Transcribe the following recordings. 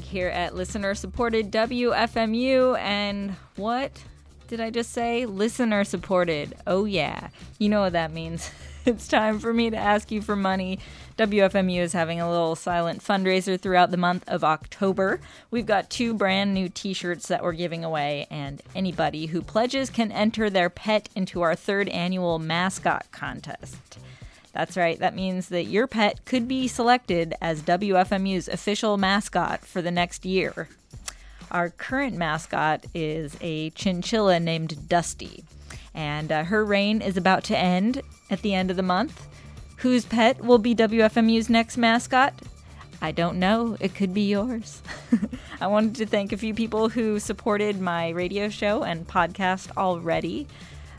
Here at listener supported WFMU. And what did I just say? Listener supported. Oh, yeah. You know what that means. It's time for me to ask you for money. WFMU is having a little silent fundraiser throughout the month of October. We've got two brand new t shirts that we're giving away, and anybody who pledges can enter their pet into our third annual mascot contest. That's right, that means that your pet could be selected as WFMU's official mascot for the next year. Our current mascot is a chinchilla named Dusty, and uh, her reign is about to end at the end of the month. Whose pet will be WFMU's next mascot? I don't know. It could be yours. I wanted to thank a few people who supported my radio show and podcast already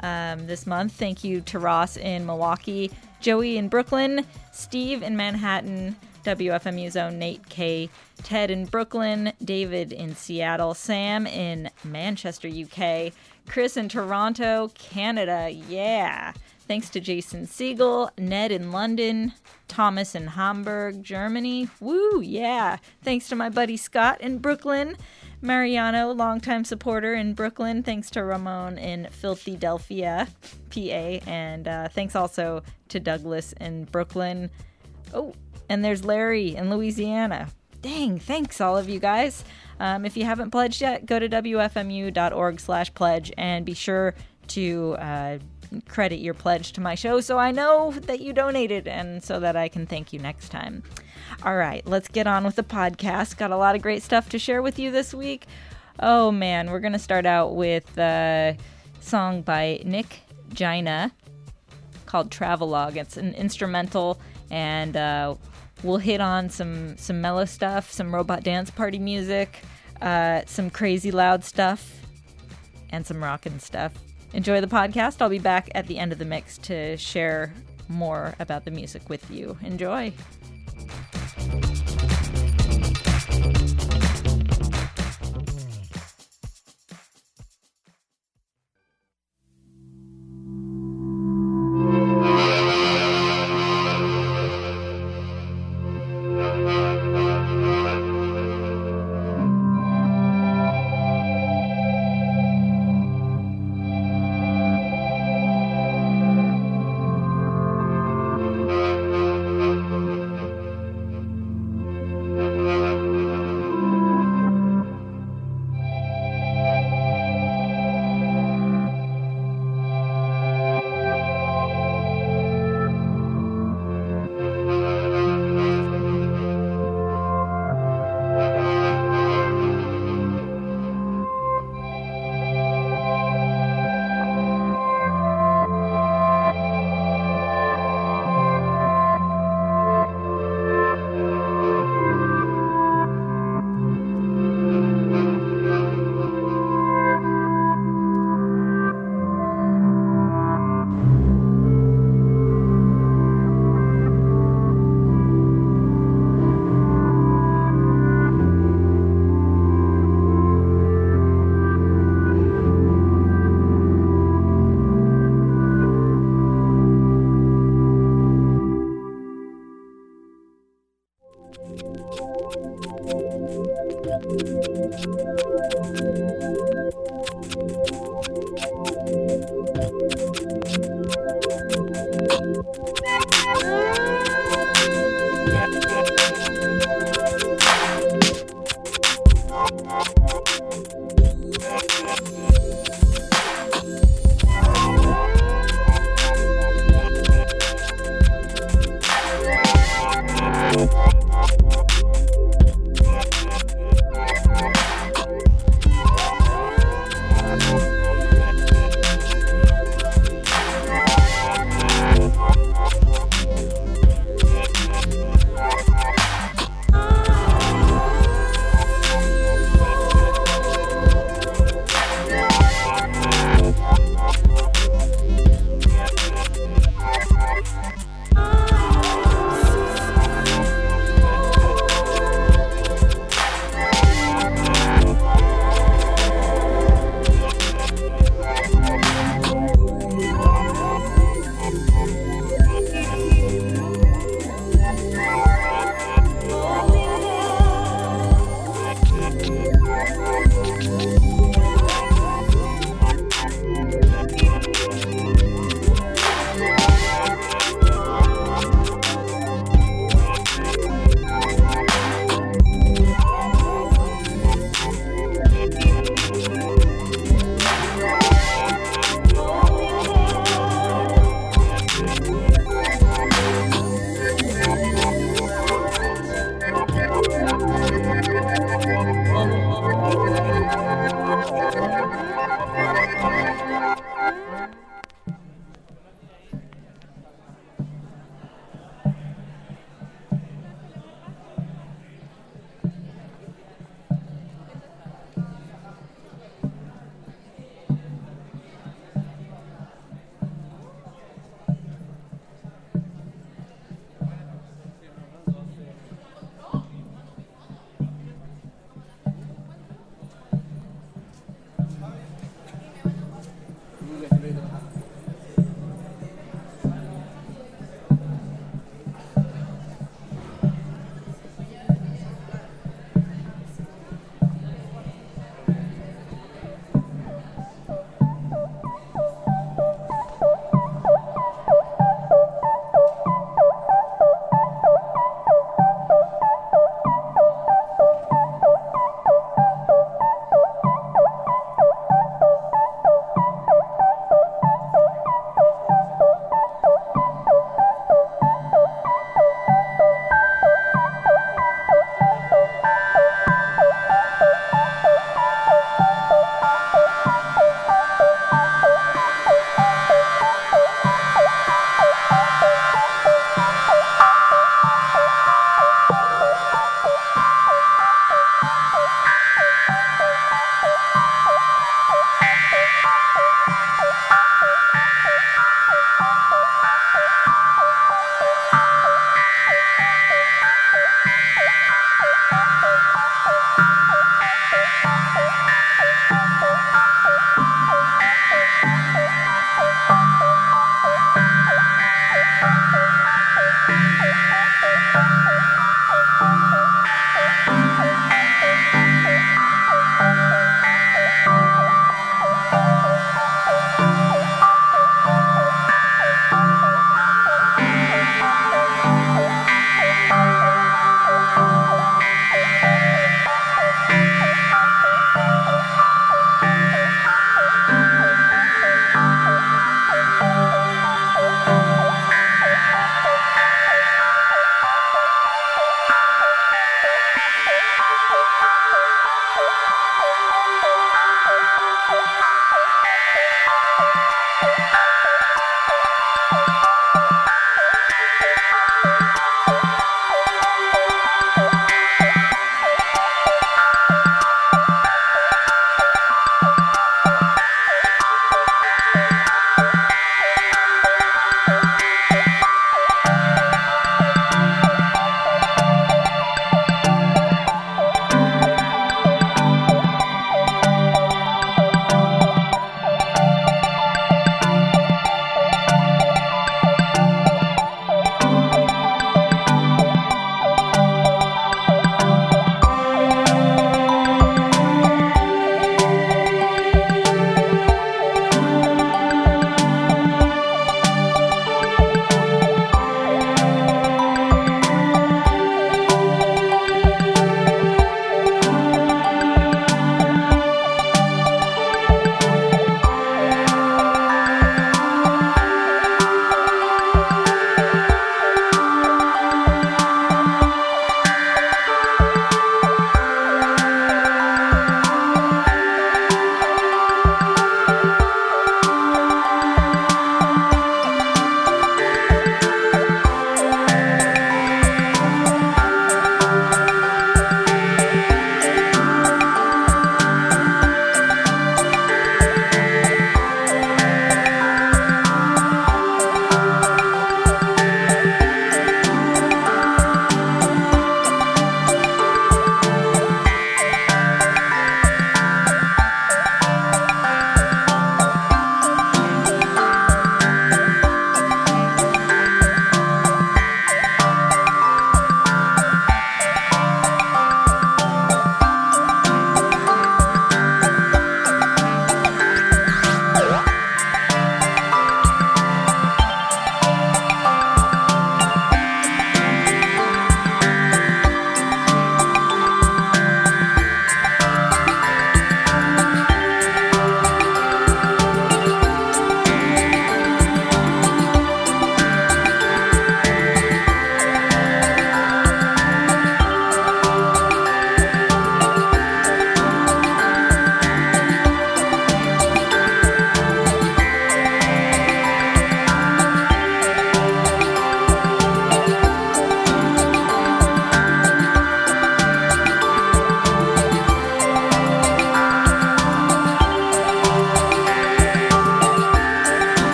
um, this month. Thank you to Ross in Milwaukee, Joey in Brooklyn, Steve in Manhattan, WFMU's own Nate K, Ted in Brooklyn, David in Seattle, Sam in Manchester, UK, Chris in Toronto, Canada. Yeah. Thanks to Jason Siegel, Ned in London, Thomas in Hamburg, Germany. Woo, yeah. Thanks to my buddy Scott in Brooklyn, Mariano, longtime supporter in Brooklyn. Thanks to Ramon in Philadelphia, PA. And uh, thanks also to Douglas in Brooklyn. Oh, and there's Larry in Louisiana. Dang, thanks all of you guys. Um, if you haven't pledged yet, go to wfmu.org slash pledge and be sure to uh, credit your pledge to my show so I know that you donated and so that I can thank you next time. All right, let's get on with the podcast. Got a lot of great stuff to share with you this week. Oh man, we're going to start out with a song by Nick Gina called Travelogue. It's an instrumental and uh, we'll hit on some some mellow stuff, some robot dance party music, uh, some crazy loud stuff, and some rockin' stuff enjoy the podcast. I'll be back at the end of the mix to share more about the music with you. Enjoy you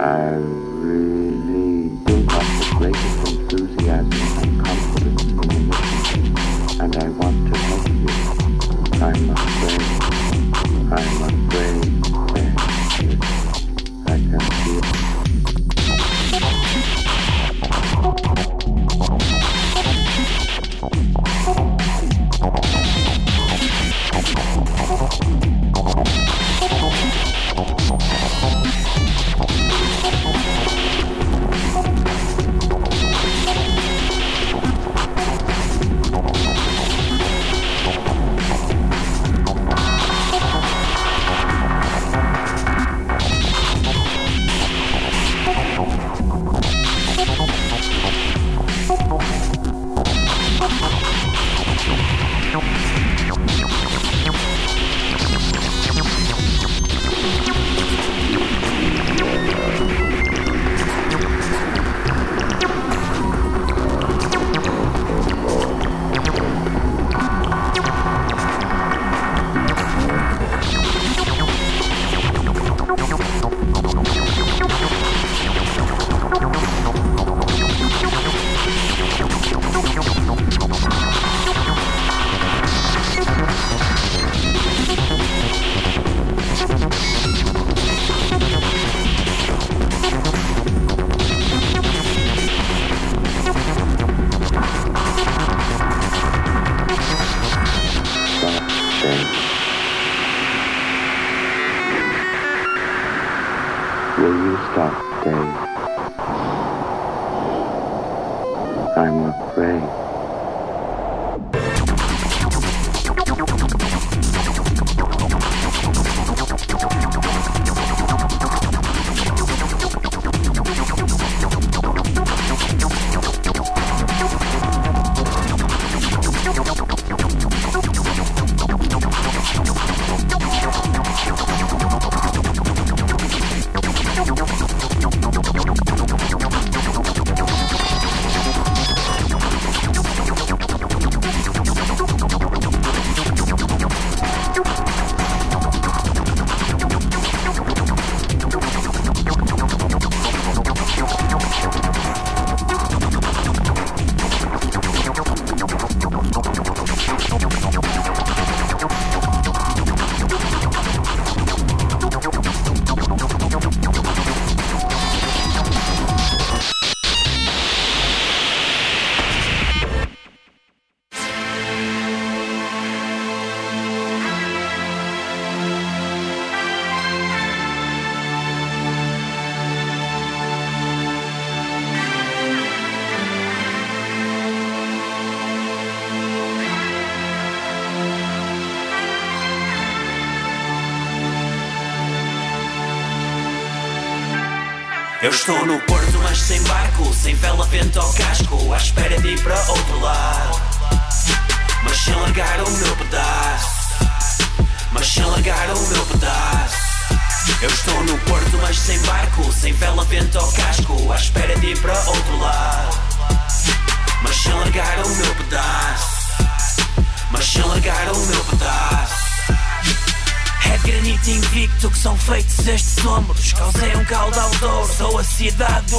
Eu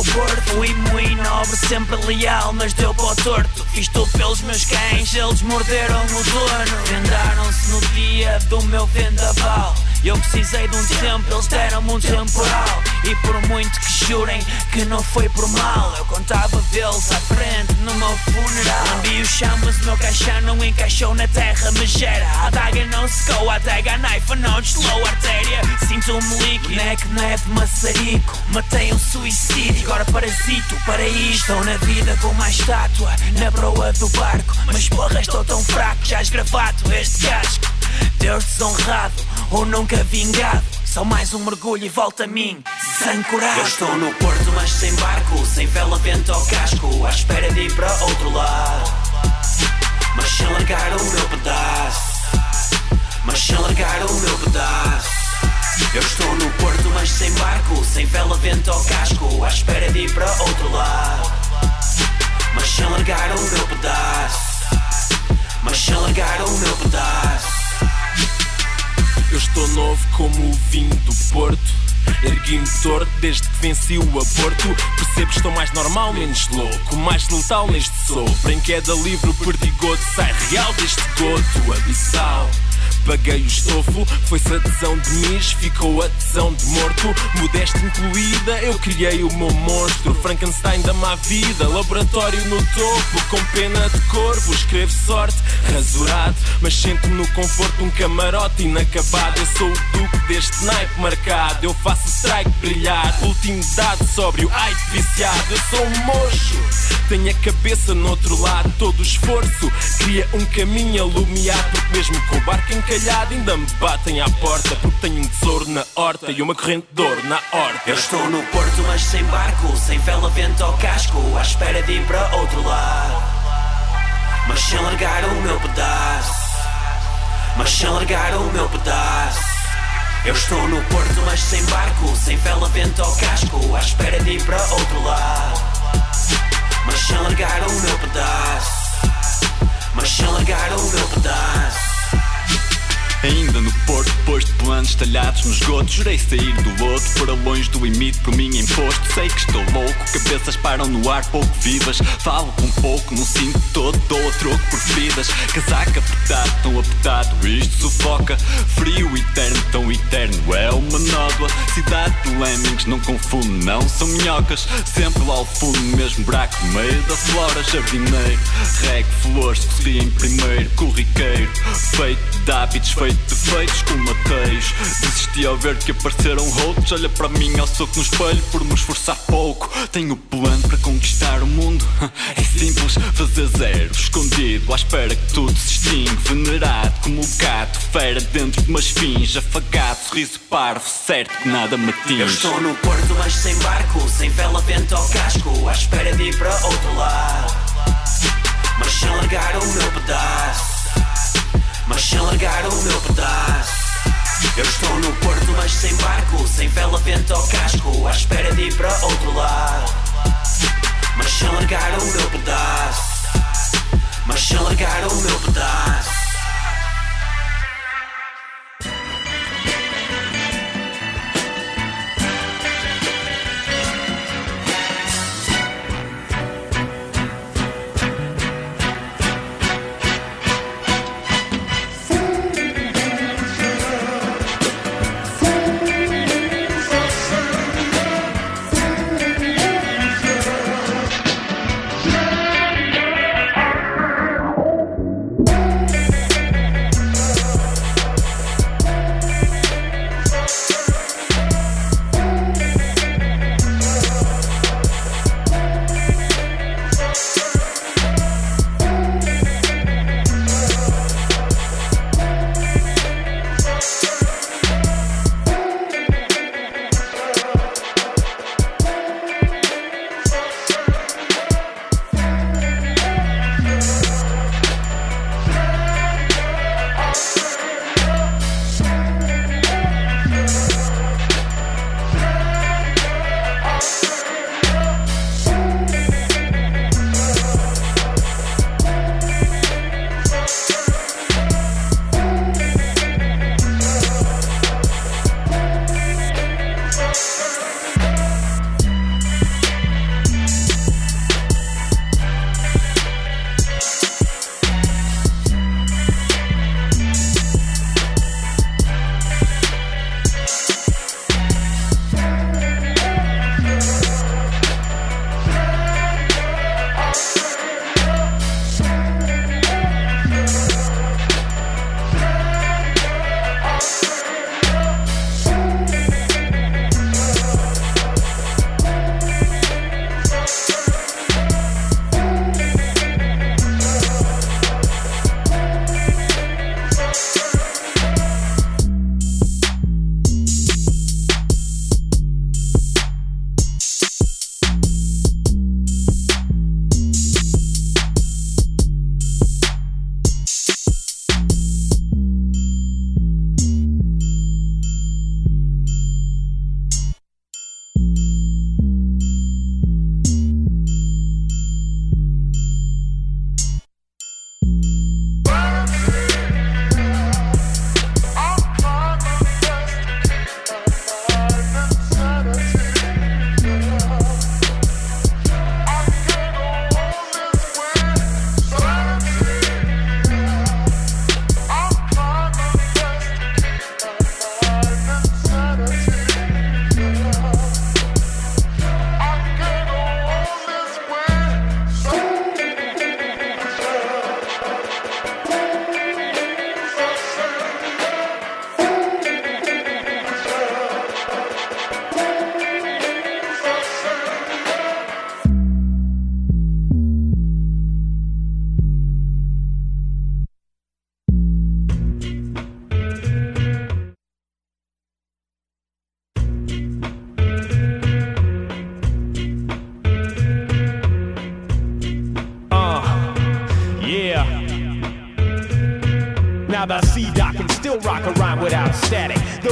do Porto E muito nobre, sempre leal Mas deu para o torto. Fiz tudo pelos meus cães Eles morderam o dono Vendaram-se no dia do meu vendaval eu precisei de um tempo, eles deram-me um temporal. E por muito que jurem que não foi por mal Eu contava deles à frente no meu funeral. Lambi o chão, mas o meu caixão não encaixou na terra Me gera, a adaga não secou A adaga, a knife não deslou a artéria. Sinto-me líquido, neck, neve, maçarico. Matei um suicídio, agora parasito para isto Estou na vida com uma estátua na proa do barco. Mas porra, estou tão fraco, já esgravato este casco Deus desonrado ou nunca vingado. Só mais um mergulho e volta a mim, desancorado. Eu estou no porto, mas sem barco, sem vela, vento ao casco, à espera de ir para outro lado. Mas sem largar o meu pedaço, mas sem largar o meu pedaço. Eu estou no porto, mas sem barco, sem vela, vento ou casco, à espera de ir para outro lado. Mas sem largar o meu pedaço, mas sem largar o meu pedaço. Eu estou novo como o vinho do Porto. Ergui-me torto desde que venci o aborto. Percebo que estou mais normal, menos louco. Mais letal neste sopro. Em queda livre, o perdigoto sai real deste goto abissal. Paguei o estofo, foi-se a tesão de mis, ficou a tesão de morto. Modéstia incluída, eu criei o meu monstro. Frankenstein da má vida, laboratório no topo, com pena de corvo. Escrevo sorte, rasurado, mas sinto-me no conforto de um camarote inacabado. Eu sou o duque deste naipe marcado, eu faço strike brilhar. Último dado sóbrio, ai viciado, eu sou um mocho. Tenho a cabeça no outro lado, todo o esforço cria um caminho alumiado, porque mesmo com o barco ainda me batem à porta, porque tenho um tesouro na horta e uma corrente de ouro na horta. Eu estou no porto, mas sem barco, sem vela, vento ou casco, à espera de ir para outro lado. Mas sem largar o meu pedaço, mas sem largar o meu pedaço. Eu estou no porto, mas sem barco, sem vela, vento ou casco, à espera de ir para outro lado. Mas sem largar o meu pedaço, mas sem largar o meu pedaço. Ainda no Porto, depois de planos talhados nos esgoto Jurei sair do lodo, para longe do limite por mim imposto. Sei que estou louco, cabeças param no ar pouco vivas. Falo com pouco, não sinto todo, dou a troco por vidas Casaca apertado, tão apertado, isto sufoca. Frio eterno, tão eterno, é uma nódoa. Cidade de lemmings, não confundo, não são minhocas. Sempre lá ao fundo, mesmo buraco, meio da flora. Jardineiro, rego, flores, sorri em primeiro. Corriqueiro, feito de hábitos, feito de defeitos como mateios Desisti ao ver que apareceram outros Olha para mim ao soco no espelho por me esforçar pouco. Tenho plano para conquistar o mundo. É simples, fazer zero. Escondido, à espera que tudo se extingue. Venerado como o gato, fera dentro de umas fins Afagado, sorriso parvo, certo que nada me atinge. Eu estou no porto, mas sem barco, sem vela, vento ou casco, à espera de ir para outro lado. Mas sem largar o meu pedaço, mas sem largar o meu pedaço. Eu estou no porto, mas sem barco, sem vela, vento ou casco, à espera de ir para outro lado. Mas sem largar o meu pedaço, mas sem largar o meu pedaço.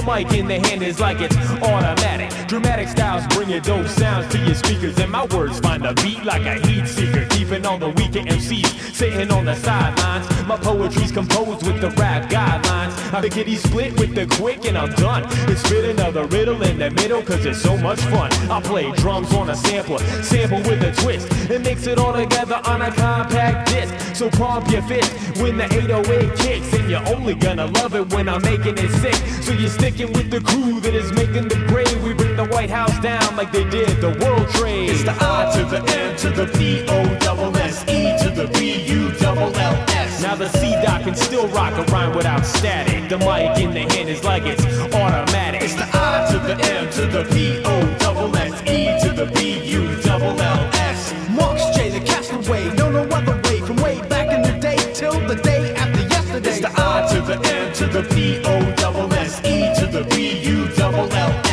Mic in the hand is like it's automatic. Dramatic styles bringing dope sounds to your speakers, and my words find a beat like a heat seeker. Keeping all the weaker MCs sitting on the sidelines. My poetry's composed with the rap guidelines. I pickety split with the quick, and I'm done. It's spit another riddle in the middle, cause it's so much fun. I play drums on a sampler, sample with a twist, and mix it all together on a compact disc. So pump your fist when the 808 kicks, and you're only gonna love it when I'm making it sick. So you're sticking with the crew that is making the grade. We bring the White House down like they did the World Trade. It's the I to the M to the P O double S E to the B U double L S. Now the C dot can still rock a rhyme without static. The mic in the hand is like it's automatic. It's the I to the M to the P O double S E to the B U double L S. Marks J, the castaway, no no other way from way back in the day till the day after yesterday. It's the I to the M to the P O double S E to the B U double L S.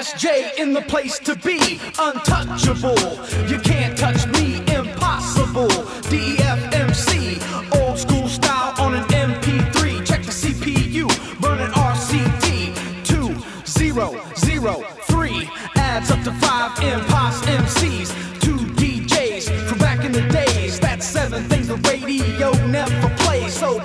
U S J in the place to be. Untouchable, you can't touch me. Impossible. D E F M C, old school style on an MP3. Check the CPU, burning RCD. Two zero zero three adds up to five impos MCs. Two DJs from back in the days. That's seven things the radio never plays. So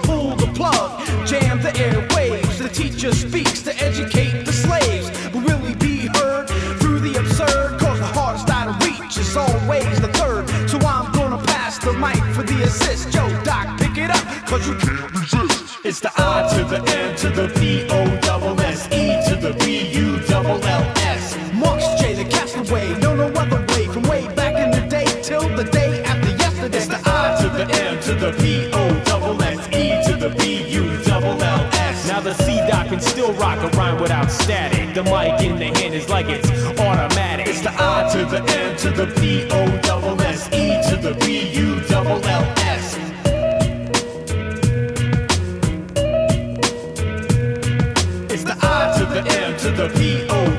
the assist. Doc, pick it up, cause you can't resist. It's the I to the M to the P O double S E to the B U double L S. Marks J, the castaway, no no other way from way back in the day till the day after yesterday. It's the I to the M to the P O double S E to the B U double L S. Now the C dot can still rock a rhyme without static. The mic in the hand is like it's automatic. It's the I to the M to the P O double S E to the B U It's the I to the M to the P O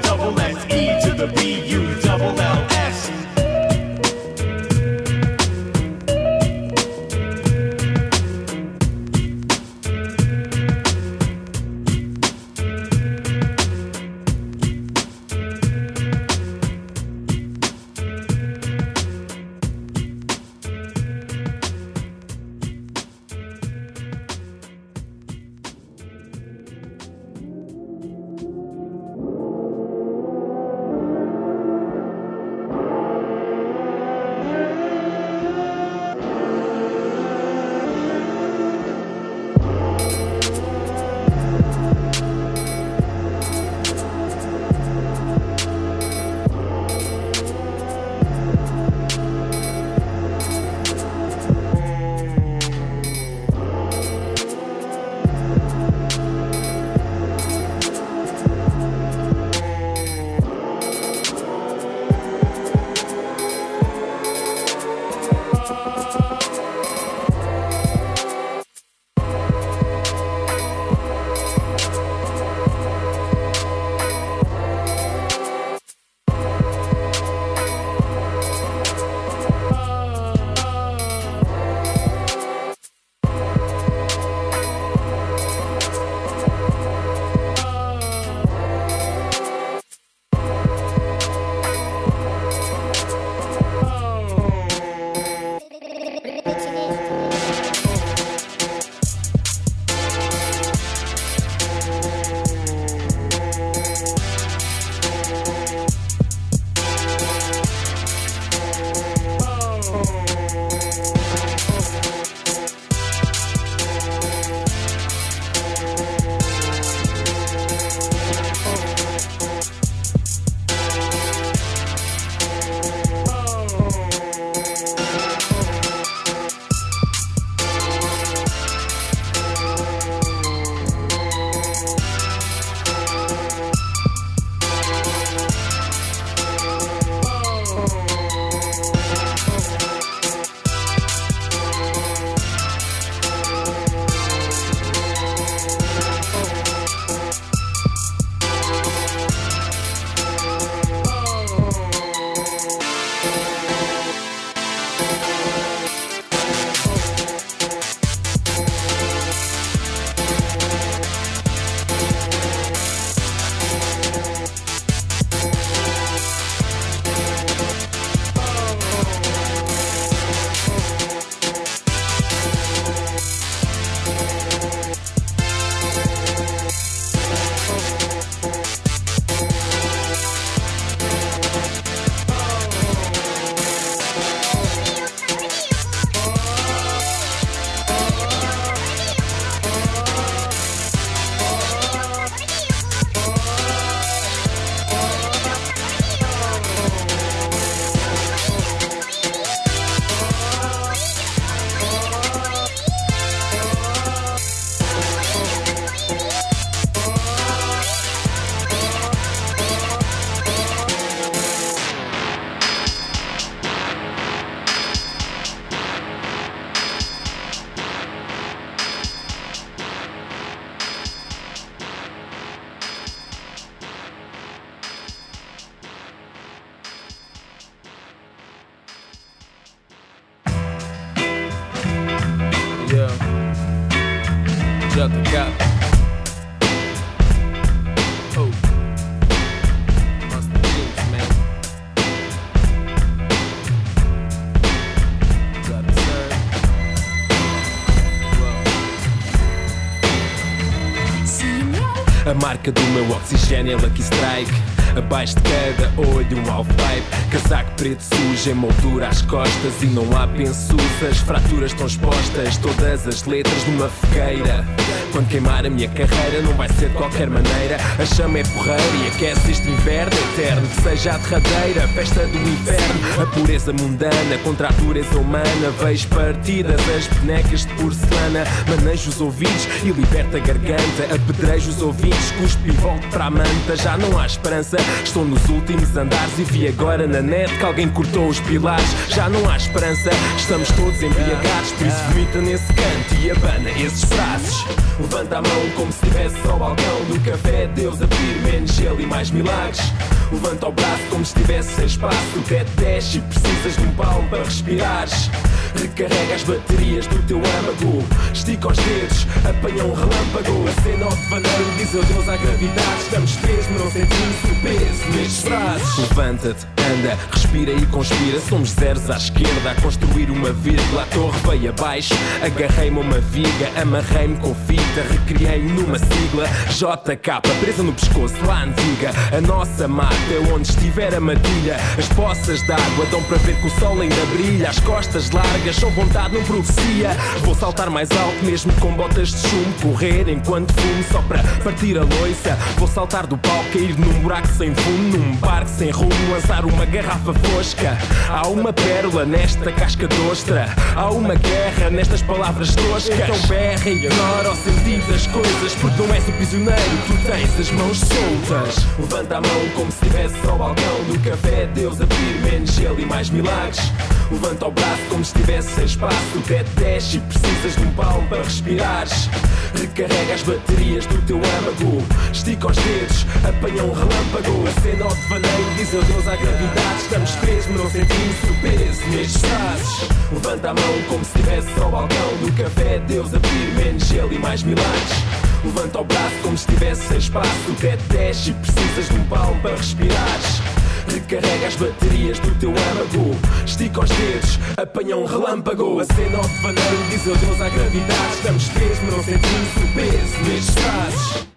marca do meu oxigênio Lucky Strike. Abaixo de cada olho um half-pipe Casaco preto sujo moldura às costas. E não há pensusas, fraturas estão expostas. Todas as letras numa fogueira Quando queimar a minha carreira não vai ser de qualquer maneira. A chama é porreira e aquece este inverno eterno. Que seja a derradeira, festa do inferno. A pureza mundana contra a dureza humana. Vejo partidas as bonecas de porcelana Manejo os ouvidos e liberta a garganta. Apedrejo os ouvintes, cuspe e volto para a manta. Já não há esperança, estou nos últimos andares E vi agora na net que alguém cortou os pilares. Já não há esperança, estamos todos embriagados Por isso vomita nesse canto e abana esses braços Levanta a mão como se estivesse ao balcão do café. Deus a pedir menos gelo e mais milagres. Levanta o braço como se estivesse sem espaço. O teto desce e precisas de um palmo para respirares. Recarrega as baterias do teu âmago. Estica os dedos, apanha um relâmpago. Acena ao devaneio, diz adeus à gravidade. Estamos três, não sentimos o peso nestes braços. Levanta-te, anda, respira e conspira. Somos zeros à esquerda a construir uma vírgula. A torre veio abaixo, agarrei-me uma viga Amarrei-me com fita, recriei-me numa sigla. JK, presa no pescoço, lá antiga. A nossa mata é onde estiver a matilha. As poças d'água dão para ver que o sol ainda brilha. As costas largas são vontade, não profecia Vou saltar mais alto mesmo com botas de chumbo. Correr enquanto fumo só para partir a loiça. Vou saltar do palco, cair num buraco sem fundo Num barco sem rumo, lançar uma garrafa fosca. Há uma pérola nesta casca de ostra Há uma guerra nestas palavras toscas. Então berra e ignora o sentido das coisas Porque não és o prisioneiro, tu tens as mãos soltas. Levanta a mão como se estivesse ao balcão do café. Deus a pedir menos gelo e mais milagres. Levanta o braço como se estivesse sem espaço. O teto desce e precisas de um palmo para respirares. Recarrega as baterias do teu âmago. Estica os dedos, apanha um relâmpago. Acena ao devaneio, diz adeus à gravidade Estamos mas não sentimos o peso. Nestes braços Levanta a mão como se estivesse ao balcão do café. Deus a menos gelo e mais milagres Levanta o braço como se estivesse sem espaço. O teto desce e precisas de um palmo para respirares Recarrega as baterias do teu âmago. Estica os dedos, apanha um relâmpago. Acena ao devaneio, diz adeus à gravidade. Estamos três, mas não sentimos o peso. Nestes braços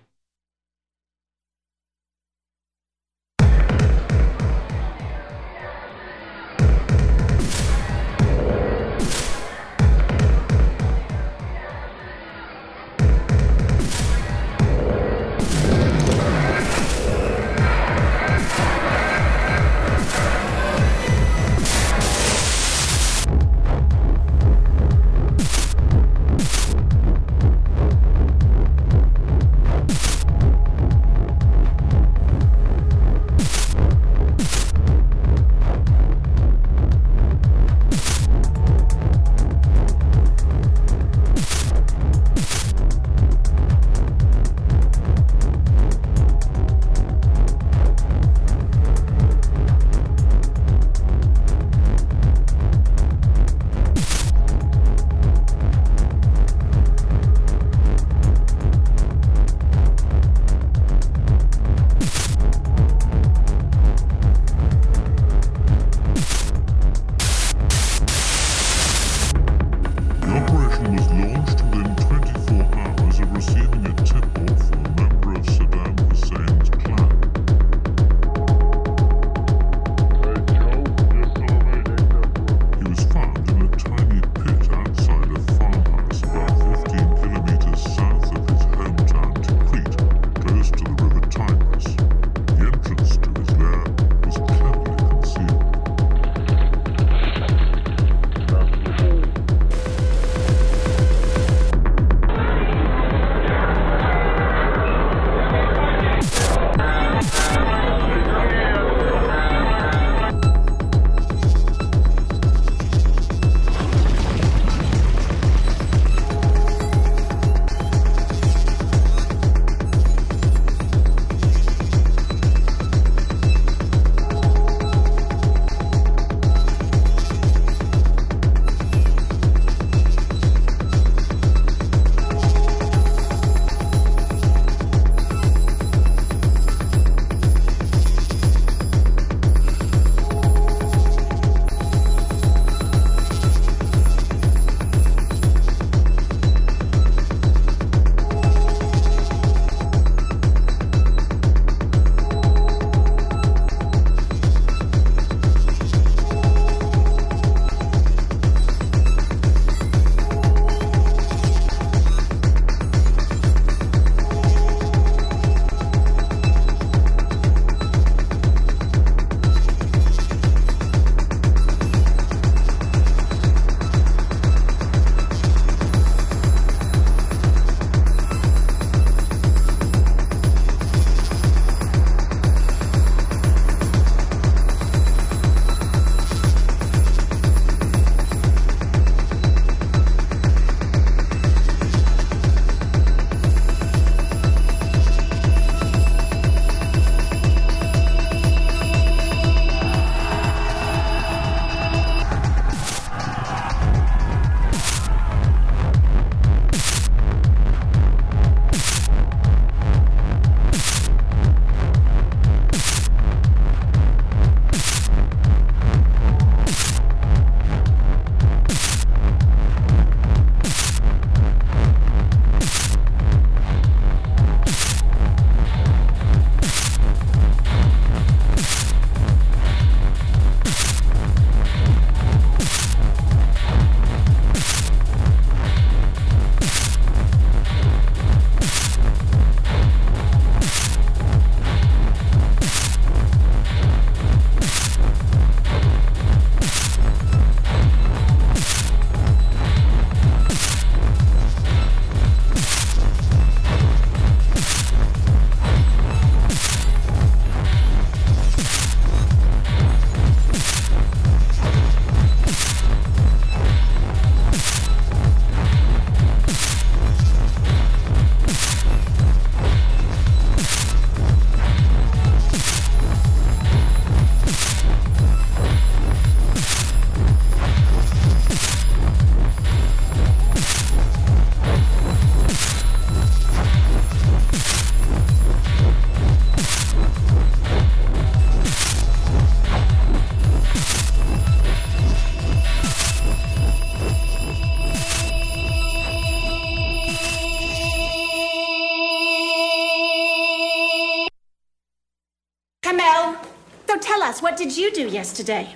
yesterday?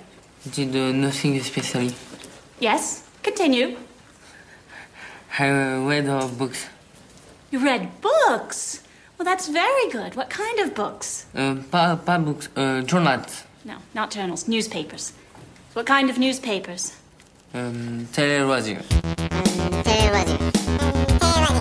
Did uh, nothing especially. Yes, continue. I uh, read uh, books. You read books? Well, that's very good. What kind of books? Uh, pas, pas books, uh, journals. No, not journals, newspapers. What kind of newspapers? Um, téléradio. Carmel,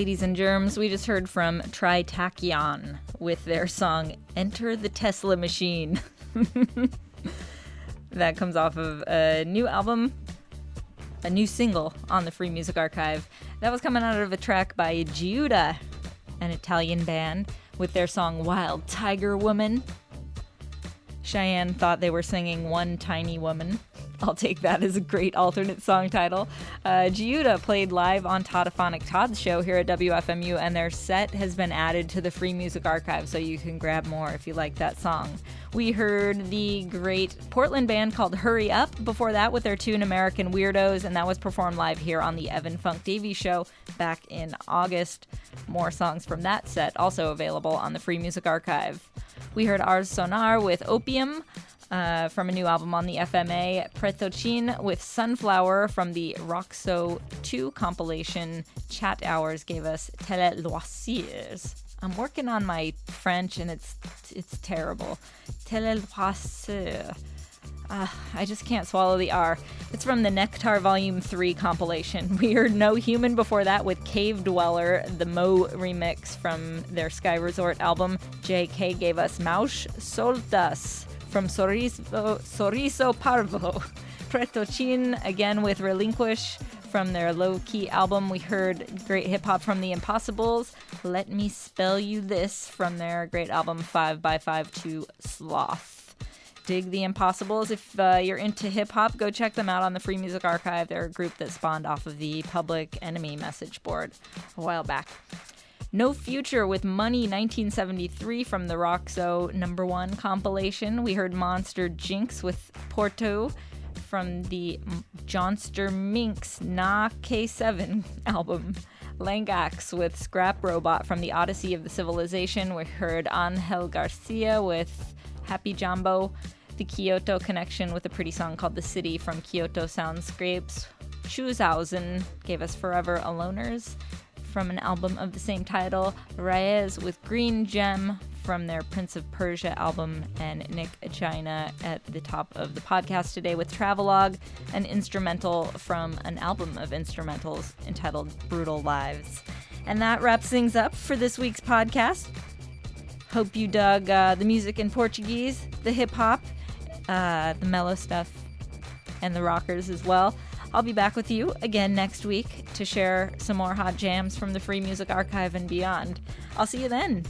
Ladies and germs, we just heard from Tritachyon with their song Enter the Tesla Machine. that comes off of a new album, a new single on the Free Music Archive. That was coming out of a track by Giuda, an Italian band, with their song Wild Tiger Woman. Cheyenne thought they were singing One Tiny Woman. I'll take that as a great alternate song title. Uh, Giuda played live on Toddophonic Todd's show here at WFMU, and their set has been added to the Free Music Archive, so you can grab more if you like that song. We heard the great Portland band called Hurry Up before that with their tune American Weirdos, and that was performed live here on the Evan Funk Davies show back in August. More songs from that set also available on the Free Music Archive. We heard Ars Sonar with Opium uh, from a new album on the FMA, Pretochin with Sunflower from the Roxo 2 compilation. Chat Hours gave us Tele Loisirs. I'm working on my French and it's it's terrible. Tele Loisirs. Uh, I just can't swallow the R. It's from the Nectar Volume 3 compilation. We heard No Human before that with Cave Dweller, the Mo remix from their Sky Resort album. JK gave us Mausch Soltas from Sorriso, Parvo. Pretochin again with Relinquish from their low key album. We heard great hip hop from The Impossibles. Let me spell you this from their great album 5x5 to Sloth. Dig The Impossibles. If uh, you're into hip hop, go check them out on the Free Music Archive. They're a group that spawned off of the Public Enemy message board a while back. No Future with Money 1973 from the Roxo number one compilation. We heard Monster Jinx with Porto from the Johnster Minx Na K7 album. Langax with Scrap Robot from the Odyssey of the Civilization. We heard Angel Garcia with Happy Jumbo. The Kyoto Connection with a pretty song called The City from Kyoto Soundscapes. Schuhausen gave us Forever Aloners from an album of the same title. Reyes with Green Gem from their Prince of Persia album, and Nick China at the top of the podcast today with Travelogue, an instrumental from an album of instrumentals entitled Brutal Lives. And that wraps things up for this week's podcast. Hope you dug uh, the music in Portuguese, the hip hop, uh, the mellow stuff, and the rockers as well. I'll be back with you again next week to share some more hot jams from the Free Music Archive and beyond. I'll see you then.